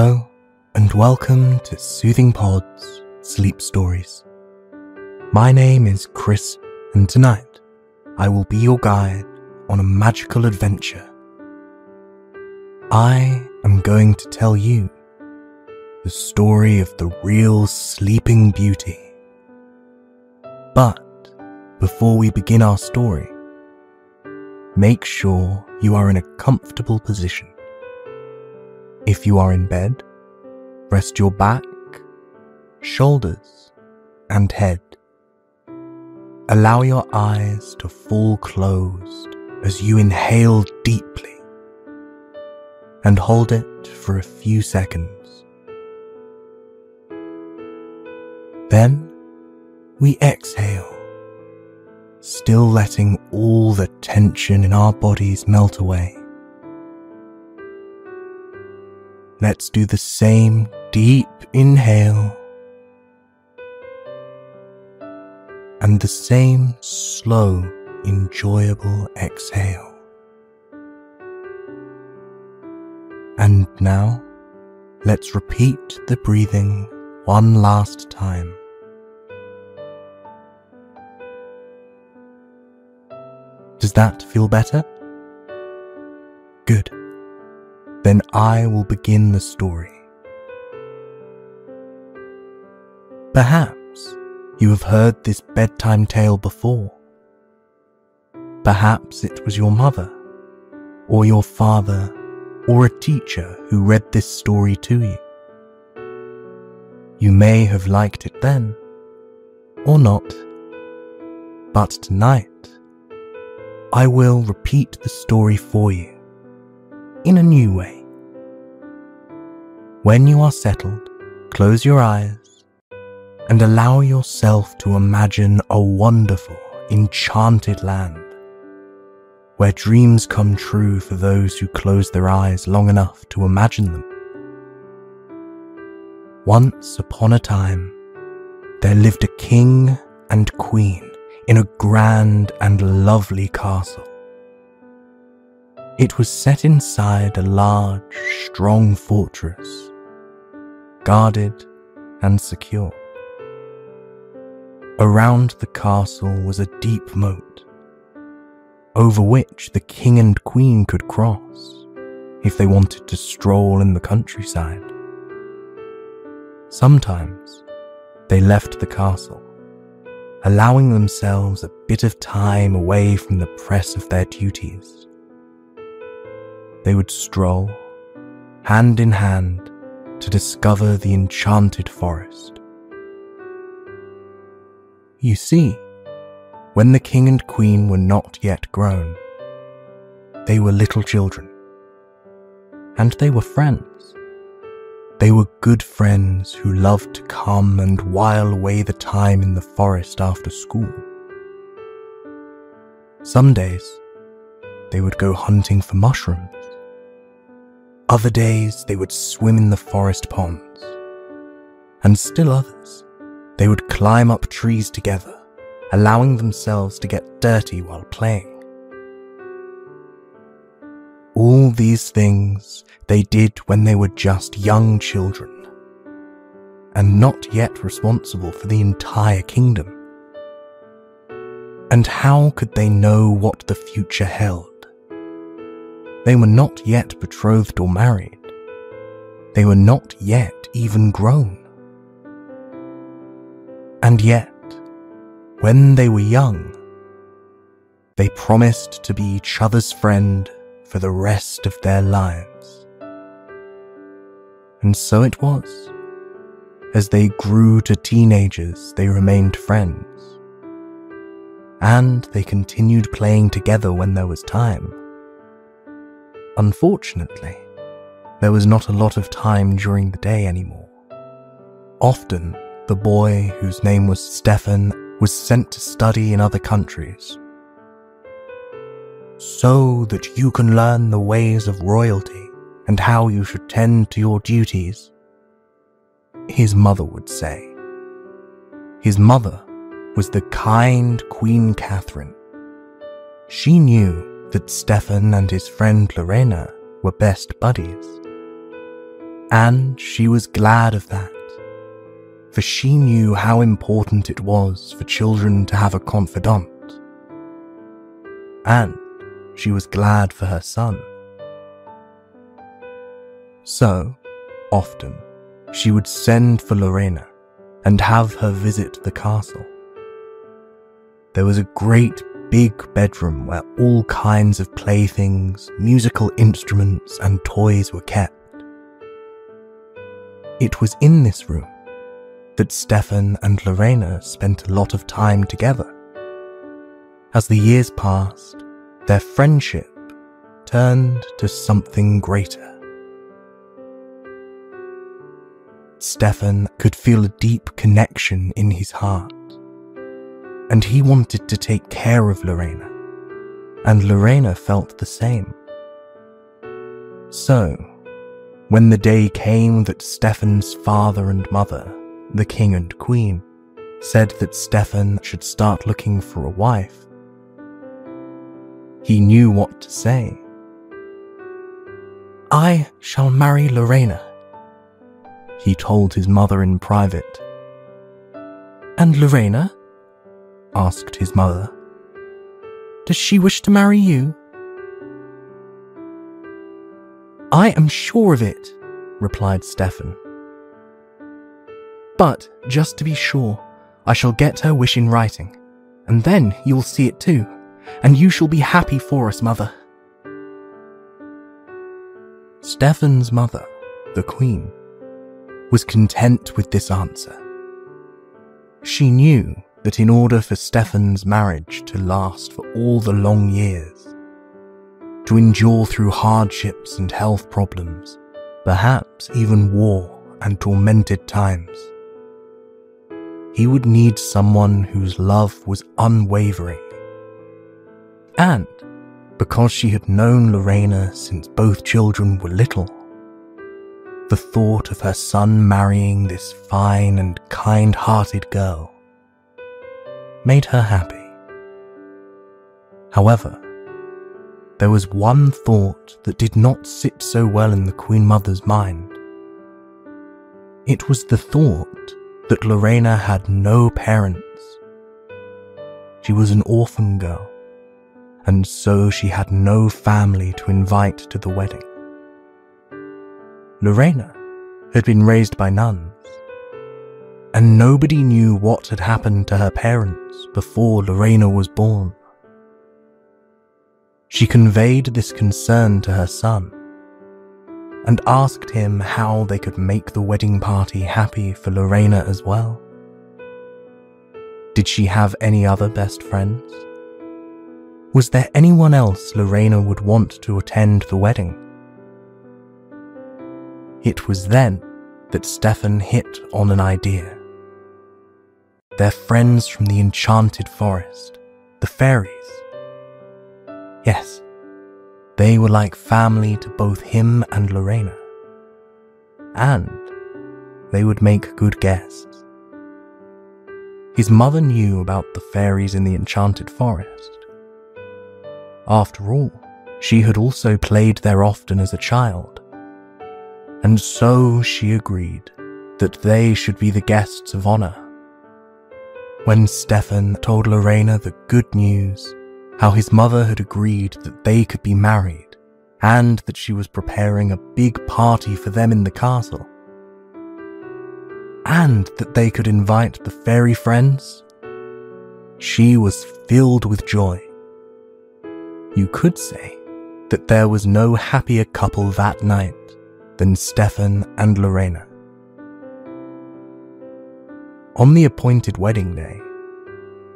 Hello, and welcome to Soothing Pods Sleep Stories. My name is Chris, and tonight I will be your guide on a magical adventure. I am going to tell you the story of the real Sleeping Beauty. But before we begin our story, make sure you are in a comfortable position. If you are in bed, rest your back, shoulders, and head. Allow your eyes to fall closed as you inhale deeply and hold it for a few seconds. Then we exhale, still letting all the tension in our bodies melt away. Let's do the same deep inhale and the same slow, enjoyable exhale. And now, let's repeat the breathing one last time. Does that feel better? Then I will begin the story. Perhaps you have heard this bedtime tale before. Perhaps it was your mother, or your father, or a teacher who read this story to you. You may have liked it then, or not. But tonight, I will repeat the story for you in a new way. When you are settled, close your eyes and allow yourself to imagine a wonderful, enchanted land where dreams come true for those who close their eyes long enough to imagine them. Once upon a time, there lived a king and queen in a grand and lovely castle. It was set inside a large, strong fortress, guarded and secure. Around the castle was a deep moat, over which the king and queen could cross if they wanted to stroll in the countryside. Sometimes they left the castle, allowing themselves a bit of time away from the press of their duties they would stroll, hand in hand, to discover the enchanted forest. You see, when the king and queen were not yet grown, they were little children. And they were friends. They were good friends who loved to come and while away the time in the forest after school. Some days, they would go hunting for mushrooms. Other days they would swim in the forest ponds. And still others, they would climb up trees together, allowing themselves to get dirty while playing. All these things they did when they were just young children, and not yet responsible for the entire kingdom. And how could they know what the future held? They were not yet betrothed or married. They were not yet even grown. And yet, when they were young, they promised to be each other's friend for the rest of their lives. And so it was. As they grew to teenagers, they remained friends. And they continued playing together when there was time. Unfortunately, there was not a lot of time during the day anymore. Often, the boy, whose name was Stefan, was sent to study in other countries. So that you can learn the ways of royalty and how you should tend to your duties, his mother would say. His mother was the kind Queen Catherine. She knew that Stefan and his friend Lorena were best buddies. And she was glad of that, for she knew how important it was for children to have a confidant. And she was glad for her son. So, often, she would send for Lorena and have her visit the castle. There was a great big bedroom where all kinds of playthings, musical instruments, and toys were kept. It was in this room that Stefan and Lorena spent a lot of time together. As the years passed, their friendship turned to something greater. Stefan could feel a deep connection in his heart and he wanted to take care of Lorena, and Lorena felt the same. So, when the day came that Stefan's father and mother, the king and queen, said that Stefan should start looking for a wife, he knew what to say. I shall marry Lorena, he told his mother in private. And Lorena? Asked his mother. Does she wish to marry you? I am sure of it, replied Stefan. But, just to be sure, I shall get her wish in writing, and then you will see it too, and you shall be happy for us, mother. Stefan's mother, the queen, was content with this answer. She knew that in order for Stefan's marriage to last for all the long years, to endure through hardships and health problems, perhaps even war and tormented times, he would need someone whose love was unwavering. And because she had known Lorena since both children were little, the thought of her son marrying this fine and kind hearted girl made her happy. However, there was one thought that did not sit so well in the Queen Mother's mind. It was the thought that Lorena had no parents. She was an orphan girl, and so she had no family to invite to the wedding. Lorena had been raised by nuns, and nobody knew what had happened to her parents before Lorena was born. She conveyed this concern to her son and asked him how they could make the wedding party happy for Lorena as well. Did she have any other best friends? Was there anyone else Lorena would want to attend the wedding? It was then that Stefan hit on an idea. Their friends from the enchanted forest, the fairies. Yes, they were like family to both him and Lorena. And they would make good guests. His mother knew about the fairies in the enchanted forest. After all, she had also played there often as a child. And so she agreed that they should be the guests of honor when Stefan told Lorena the good news, how his mother had agreed that they could be married, and that she was preparing a big party for them in the castle, and that they could invite the fairy friends, she was filled with joy. You could say that there was no happier couple that night than Stefan and Lorena. On the appointed wedding day,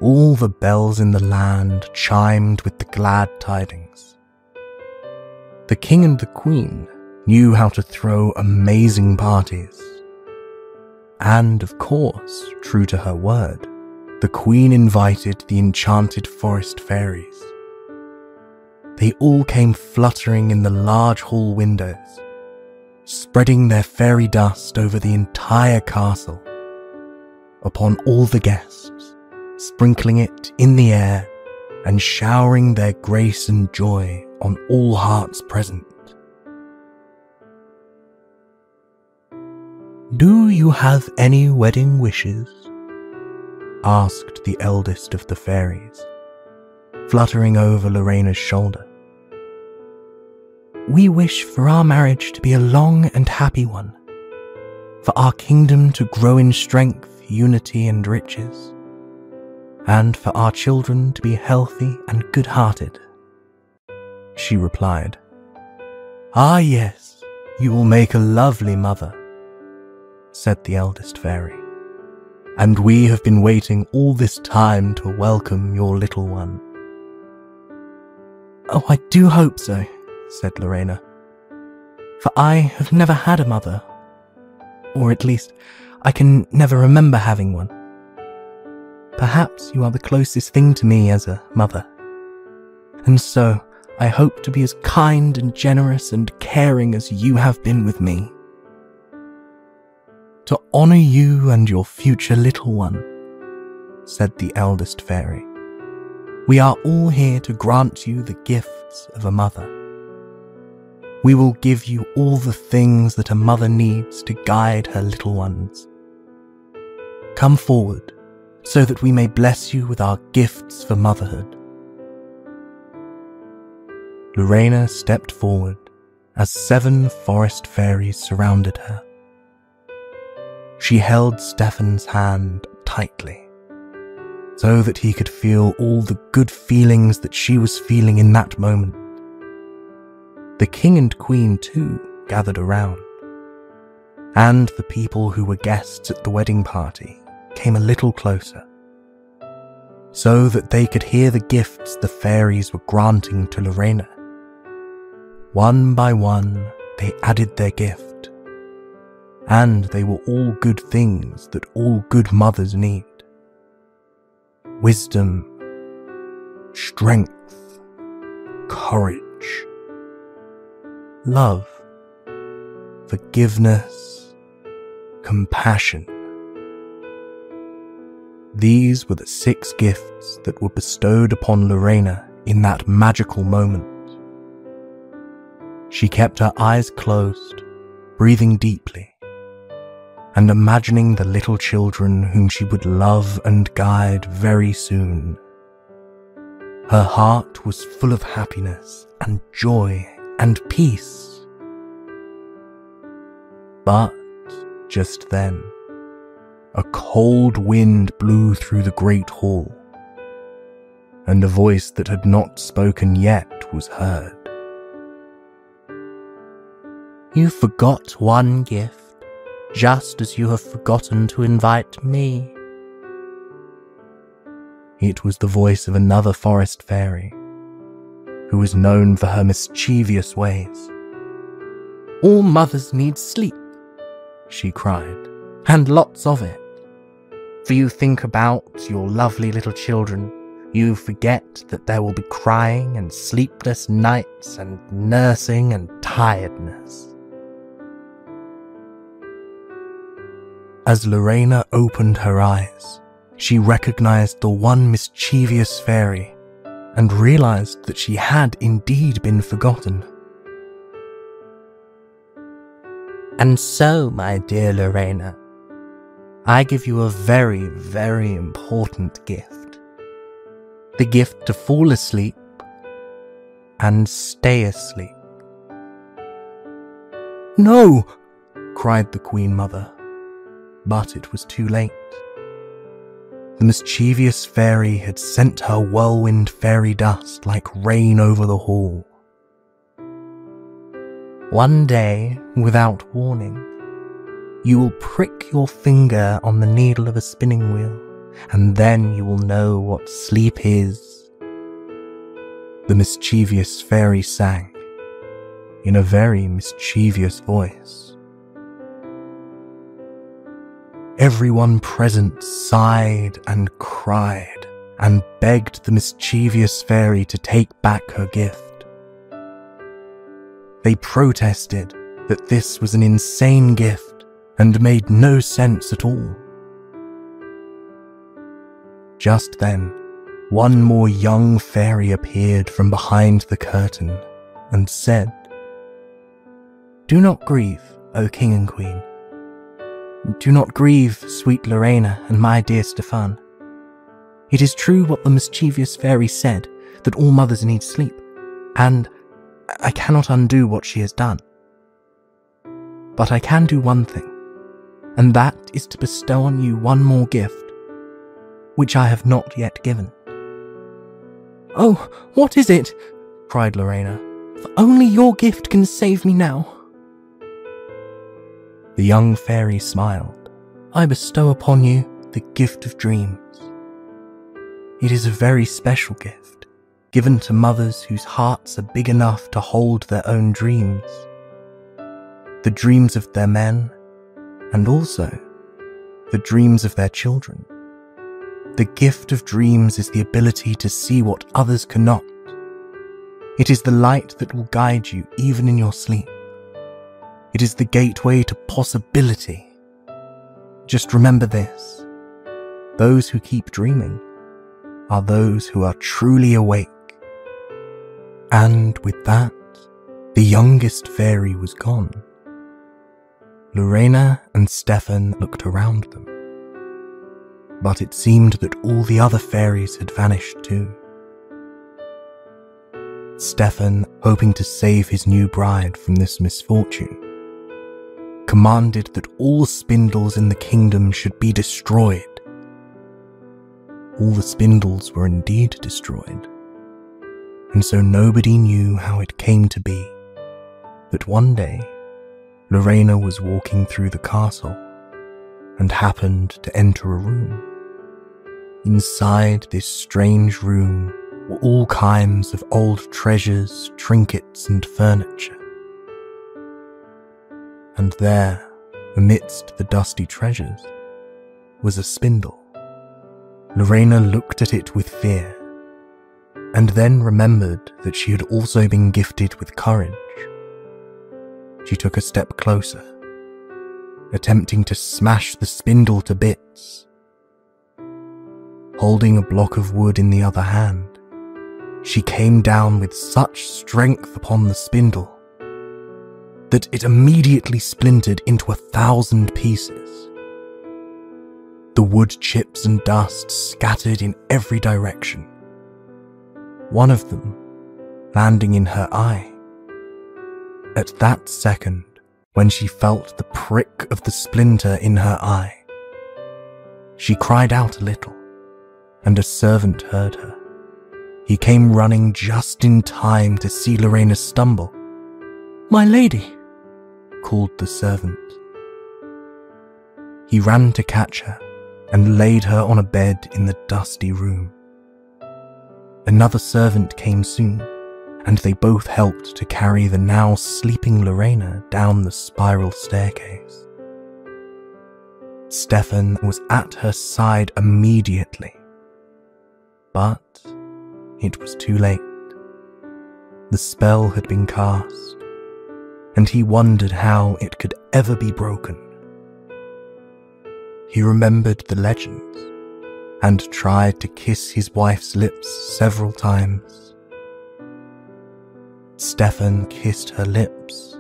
all the bells in the land chimed with the glad tidings. The king and the queen knew how to throw amazing parties. And of course, true to her word, the queen invited the enchanted forest fairies. They all came fluttering in the large hall windows, spreading their fairy dust over the entire castle upon all the guests, sprinkling it in the air and showering their grace and joy on all hearts present. Do you have any wedding wishes? asked the eldest of the fairies, fluttering over Lorena's shoulder. We wish for our marriage to be a long and happy one, for our kingdom to grow in strength, unity, and riches, and for our children to be healthy and good hearted. She replied, Ah, yes, you will make a lovely mother, said the eldest fairy and we have been waiting all this time to welcome your little one. Oh, I do hope so, said Lorena, for I have never had a mother, or at least I can never remember having one. Perhaps you are the closest thing to me as a mother, and so I hope to be as kind and generous and caring as you have been with me to honour you and your future little one, said the eldest fairy. We are all here to grant you the gifts of a mother. We will give you all the things that a mother needs to guide her little ones. Come forward so that we may bless you with our gifts for motherhood. Lorena stepped forward as seven forest fairies surrounded her. She held Stefan's hand tightly so that he could feel all the good feelings that she was feeling in that moment. The king and queen, too, gathered around, and the people who were guests at the wedding party came a little closer so that they could hear the gifts the fairies were granting to Lorena. One by one, they added their gift and they were all good things that all good mothers need. Wisdom, strength, courage, love, forgiveness, compassion. These were the six gifts that were bestowed upon Lorena in that magical moment. She kept her eyes closed, breathing deeply and imagining the little children whom she would love and guide very soon. Her heart was full of happiness and joy and peace. But just then, a cold wind blew through the great hall, and a voice that had not spoken yet was heard. You forgot one gift just as you have forgotten to invite me. It was the voice of another forest fairy, who was known for her mischievous ways. All mothers need sleep, she cried, and lots of it. For you think about your lovely little children, you forget that there will be crying and sleepless nights and nursing and tiredness. As Lorena opened her eyes, she recognized the one mischievous fairy and realized that she had indeed been forgotten. And so, my dear Lorena, I give you a very, very important gift. The gift to fall asleep and stay asleep. No! cried the Queen Mother but it was too late. The mischievous fairy had sent her whirlwind fairy dust like rain over the hall. One day, without warning, you will prick your finger on the needle of a spinning wheel, and then you will know what sleep is. The mischievous fairy sang in a very mischievous voice. Everyone present sighed and cried and begged the mischievous fairy to take back her gift. They protested that this was an insane gift and made no sense at all. Just then, one more young fairy appeared from behind the curtain and said, Do not grieve, O King and Queen. Do not grieve, sweet Lorena and my dear Stefan. It is true what the mischievous fairy said, that all mothers need sleep, and I cannot undo what she has done. But I can do one thing, and that is to bestow on you one more gift, which I have not yet given. Oh, what is it? cried Lorena. For only your gift can save me now. The young fairy smiled. I bestow upon you the gift of dreams. It is a very special gift, given to mothers whose hearts are big enough to hold their own dreams. The dreams of their men, and also the dreams of their children. The gift of dreams is the ability to see what others cannot. It is the light that will guide you even in your sleep. It is the gateway to possibility. Just remember this. Those who keep dreaming are those who are truly awake. And with that, the youngest fairy was gone. Lorena and Stefan looked around them. But it seemed that all the other fairies had vanished too. Stefan, hoping to save his new bride from this misfortune, commanded that all spindles in the kingdom should be destroyed. All the spindles were indeed destroyed, and so nobody knew how it came to be that one day Lorena was walking through the castle and happened to enter a room. Inside this strange room were all kinds of old treasures, trinkets, and furniture. And there, amidst the dusty treasures, was a spindle. Lorena looked at it with fear, and then remembered that she had also been gifted with courage. She took a step closer, attempting to smash the spindle to bits. Holding a block of wood in the other hand, she came down with such strength upon the spindle that it immediately splintered into a thousand pieces. The wood chips and dust scattered in every direction. One of them landing in her eye. At that second, when she felt the prick of the splinter in her eye, she cried out a little, and a servant heard her. He came running just in time to see Lorena stumble. My lady, called the servant. He ran to catch her and laid her on a bed in the dusty room. Another servant came soon, and they both helped to carry the now sleeping Lorena down the spiral staircase. Stefan was at her side immediately, but it was too late. The spell had been cast, and he wondered how it could ever be broken. He remembered the legends and tried to kiss his wife's lips several times. Stefan kissed her lips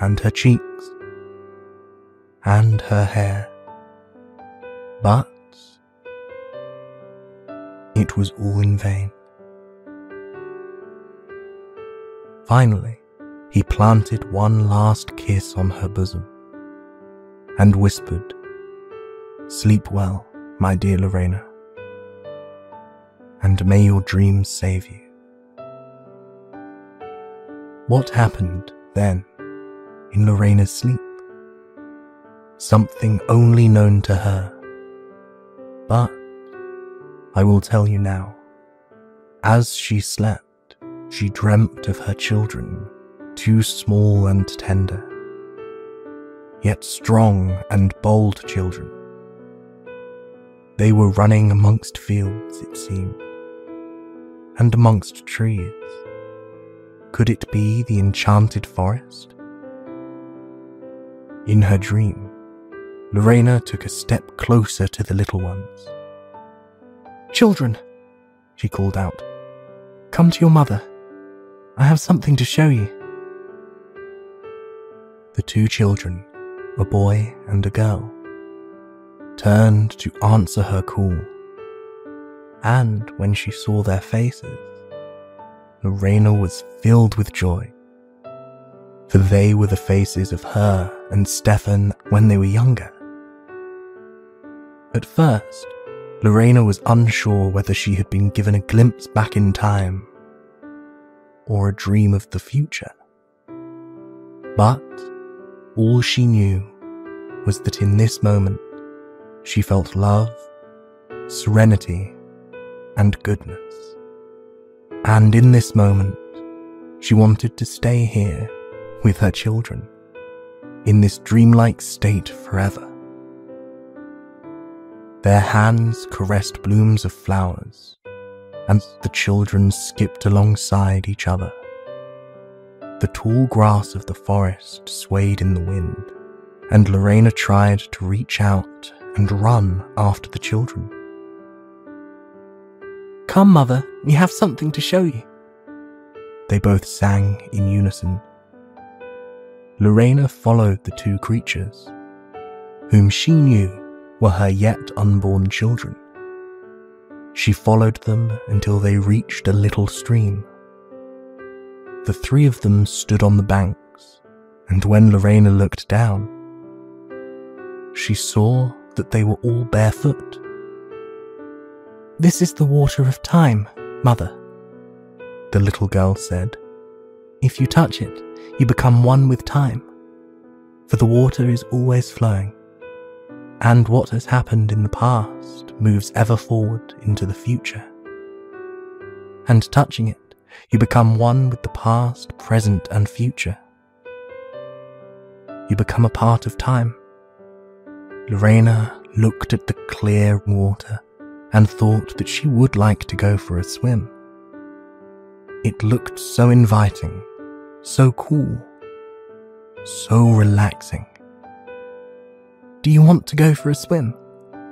and her cheeks and her hair, but it was all in vain. Finally, he planted one last kiss on her bosom and whispered, Sleep well, my dear Lorena, and may your dreams save you. What happened then in Lorena's sleep? Something only known to her, but I will tell you now. As she slept, she dreamt of her children too small and tender, yet strong and bold children. They were running amongst fields, it seemed, and amongst trees. Could it be the enchanted forest? In her dream, Lorena took a step closer to the little ones. Children, she called out, come to your mother. I have something to show you. The two children a boy and a girl, turned to answer her call. And when she saw their faces, Lorena was filled with joy. For they were the faces of her and Stefan when they were younger. At first, Lorena was unsure whether she had been given a glimpse back in time or a dream of the future. But all she knew was that in this moment she felt love, serenity, and goodness. And in this moment, she wanted to stay here with her children, in this dreamlike state forever. Their hands caressed blooms of flowers, and the children skipped alongside each other. The tall grass of the forest swayed in the wind, and Lorena tried to reach out and run after the children. Come, mother, we have something to show you. They both sang in unison. Lorena followed the two creatures, whom she knew were her yet unborn children. She followed them until they reached a little stream. The three of them stood on the banks, and when Lorena looked down, she saw that they were all barefoot. This is the water of time, mother, the little girl said. If you touch it, you become one with time, for the water is always flowing and what has happened in the past moves ever forward into the future. And touching it, you become one with the past, present, and future. You become a part of time. Lorena looked at the clear water and thought that she would like to go for a swim. It looked so inviting, so cool, so relaxing. Do you want to go for a swim?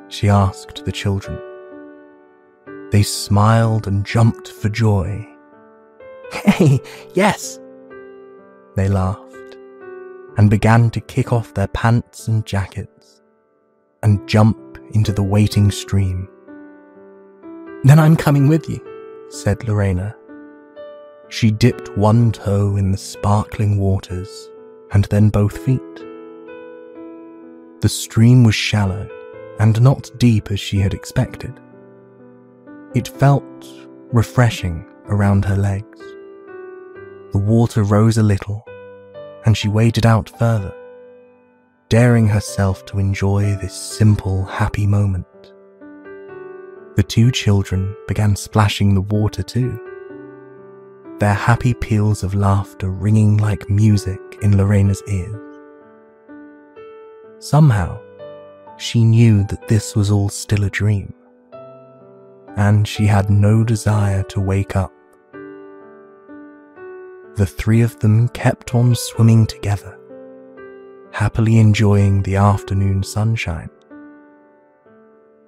She asked the children. They smiled and jumped for joy. Hey, yes! They laughed and began to kick off their pants and jackets and jump into the waiting stream. Then I'm coming with you, said Lorena. She dipped one toe in the sparkling waters and then both feet. The stream was shallow and not deep as she had expected. It felt refreshing around her legs. The water rose a little, and she waded out further, daring herself to enjoy this simple, happy moment. The two children began splashing the water too, their happy peals of laughter ringing like music in Lorena's ears. Somehow, she knew that this was all still a dream, and she had no desire to wake up. The three of them kept on swimming together, happily enjoying the afternoon sunshine.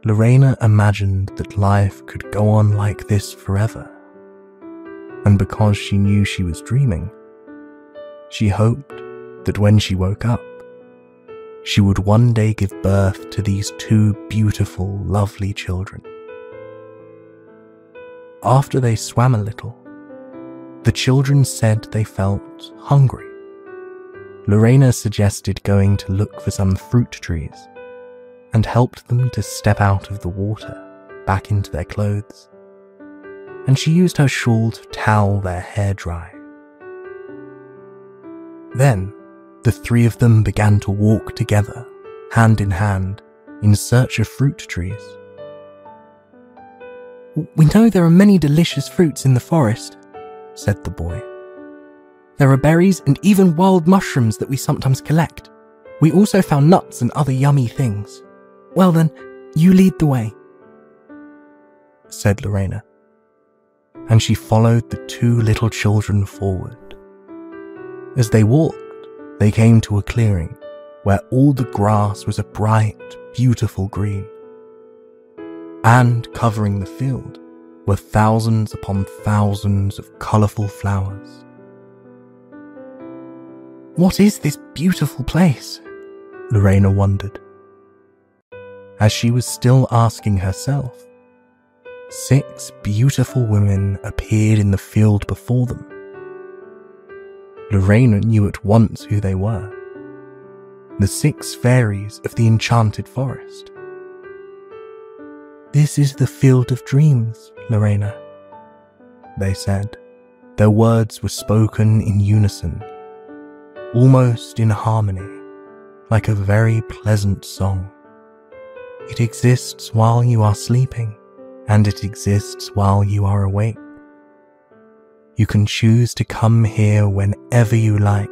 Lorena imagined that life could go on like this forever, and because she knew she was dreaming, she hoped that when she woke up, she would one day give birth to these two beautiful, lovely children. After they swam a little, the children said they felt hungry. Lorena suggested going to look for some fruit trees and helped them to step out of the water back into their clothes. And she used her shawl to towel their hair dry. Then the three of them began to walk together, hand in hand, in search of fruit trees. We know there are many delicious fruits in the forest, said the boy. There are berries and even wild mushrooms that we sometimes collect. We also found nuts and other yummy things. Well then, you lead the way, said Lorena. And she followed the two little children forward. As they walked, they came to a clearing where all the grass was a bright, beautiful green. And covering the field were thousands upon thousands of colourful flowers. What is this beautiful place? Lorena wondered. As she was still asking herself, six beautiful women appeared in the field before them. Lorena knew at once who they were the six fairies of the enchanted forest. This is the field of dreams, Lorena, they said. Their words were spoken in unison, almost in harmony, like a very pleasant song. It exists while you are sleeping, and it exists while you are awake. You can choose to come here whenever you like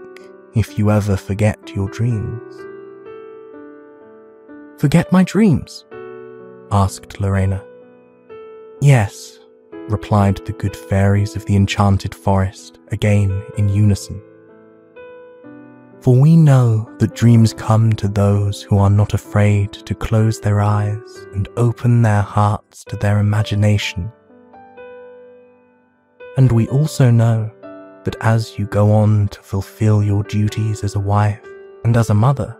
if you ever forget your dreams. Forget my dreams? asked Lorena. Yes, replied the good fairies of the enchanted forest, again in unison. For we know that dreams come to those who are not afraid to close their eyes and open their hearts to their imagination. And we also know that as you go on to fulfill your duties as a wife and as a mother,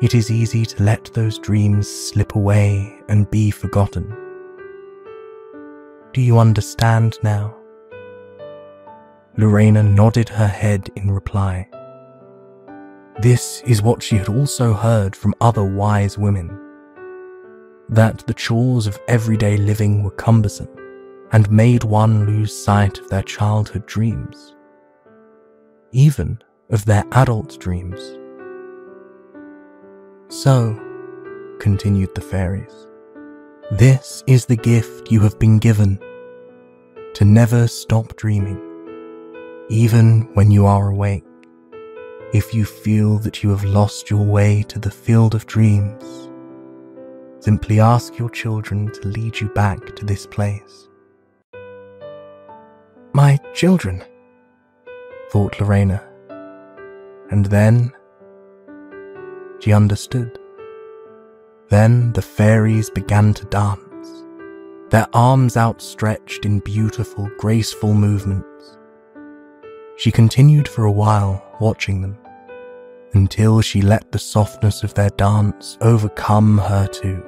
it is easy to let those dreams slip away and be forgotten. Do you understand now? Lorena nodded her head in reply. This is what she had also heard from other wise women that the chores of everyday living were cumbersome and made one lose sight of their childhood dreams, even of their adult dreams. So, continued the fairies, this is the gift you have been given to never stop dreaming, even when you are awake. If you feel that you have lost your way to the field of dreams, simply ask your children to lead you back to this place. My children, thought Lorena. And then she understood. Then the fairies began to dance, their arms outstretched in beautiful, graceful movements. She continued for a while watching them, until she let the softness of their dance overcome her too.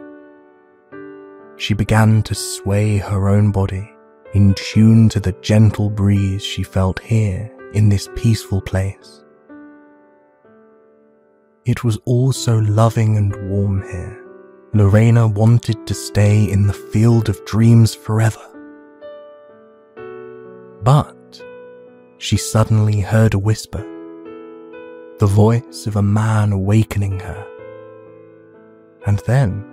She began to sway her own body in tune to the gentle breeze she felt here in this peaceful place. It was all so loving and warm here. Lorena wanted to stay in the field of dreams forever. But she suddenly heard a whisper, the voice of a man awakening her. And then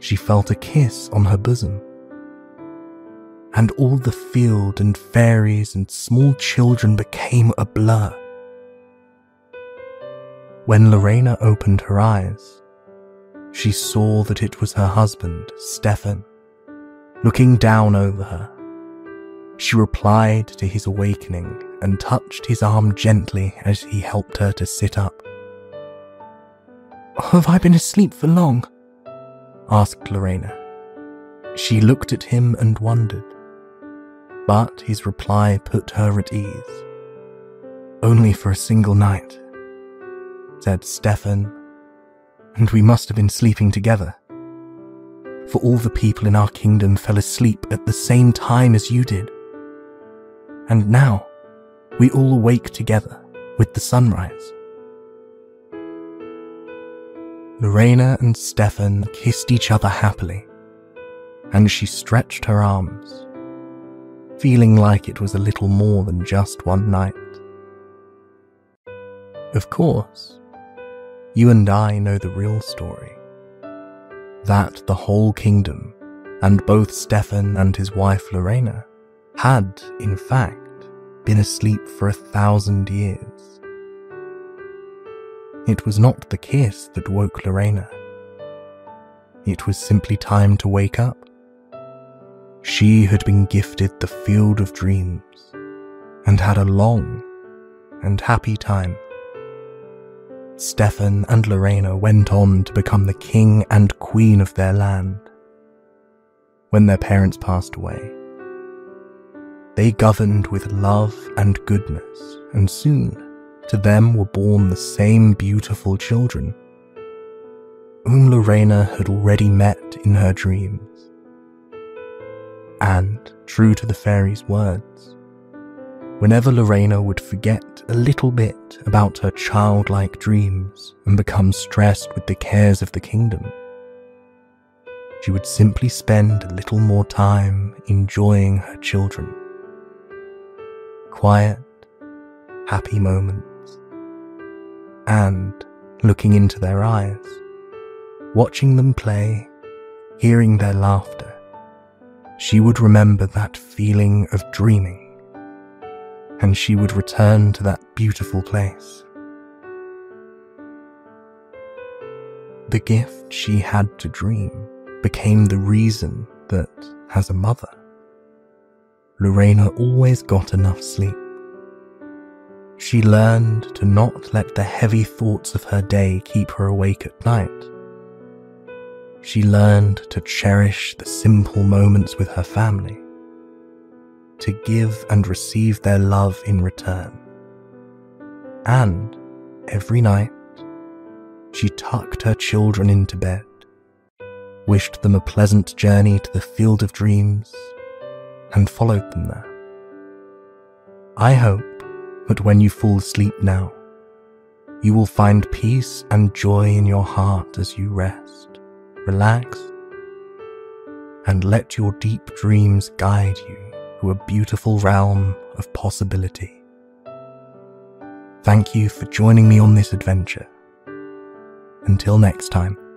she felt a kiss on her bosom and all the field and fairies and small children became a blur. When Lorena opened her eyes, she saw that it was her husband, Stefan, looking down over her. She replied to his awakening and touched his arm gently as he helped her to sit up. Have I been asleep for long? asked Lorena. She looked at him and wondered but his reply put her at ease. Only for a single night, said Stefan, and we must have been sleeping together. For all the people in our kingdom fell asleep at the same time as you did. And now, we all awake together with the sunrise. Lorena and Stefan kissed each other happily, and she stretched her arms feeling like it was a little more than just one night. Of course, you and I know the real story. That the whole kingdom, and both Stefan and his wife Lorena, had, in fact, been asleep for a thousand years. It was not the kiss that woke Lorena. It was simply time to wake up. She had been gifted the field of dreams and had a long and happy time. Stefan and Lorena went on to become the king and queen of their land. When their parents passed away, they governed with love and goodness, and soon to them were born the same beautiful children, whom Lorena had already met in her dreams. And, true to the fairy's words, whenever Lorena would forget a little bit about her childlike dreams and become stressed with the cares of the kingdom, she would simply spend a little more time enjoying her children. Quiet, happy moments. And looking into their eyes, watching them play, hearing their laughter, she would remember that feeling of dreaming and she would return to that beautiful place. The gift she had to dream became the reason that, as a mother, Lorena always got enough sleep. She learned to not let the heavy thoughts of her day keep her awake at night. She learned to cherish the simple moments with her family, to give and receive their love in return. And every night, she tucked her children into bed wished them a pleasant journey to the field of dreams, and followed them there. I hope that when you fall asleep now, you will find peace and joy in your heart as you rest, relax, and let your deep dreams guide you to a beautiful realm of possibility. Thank you for joining me on this adventure. Until next time.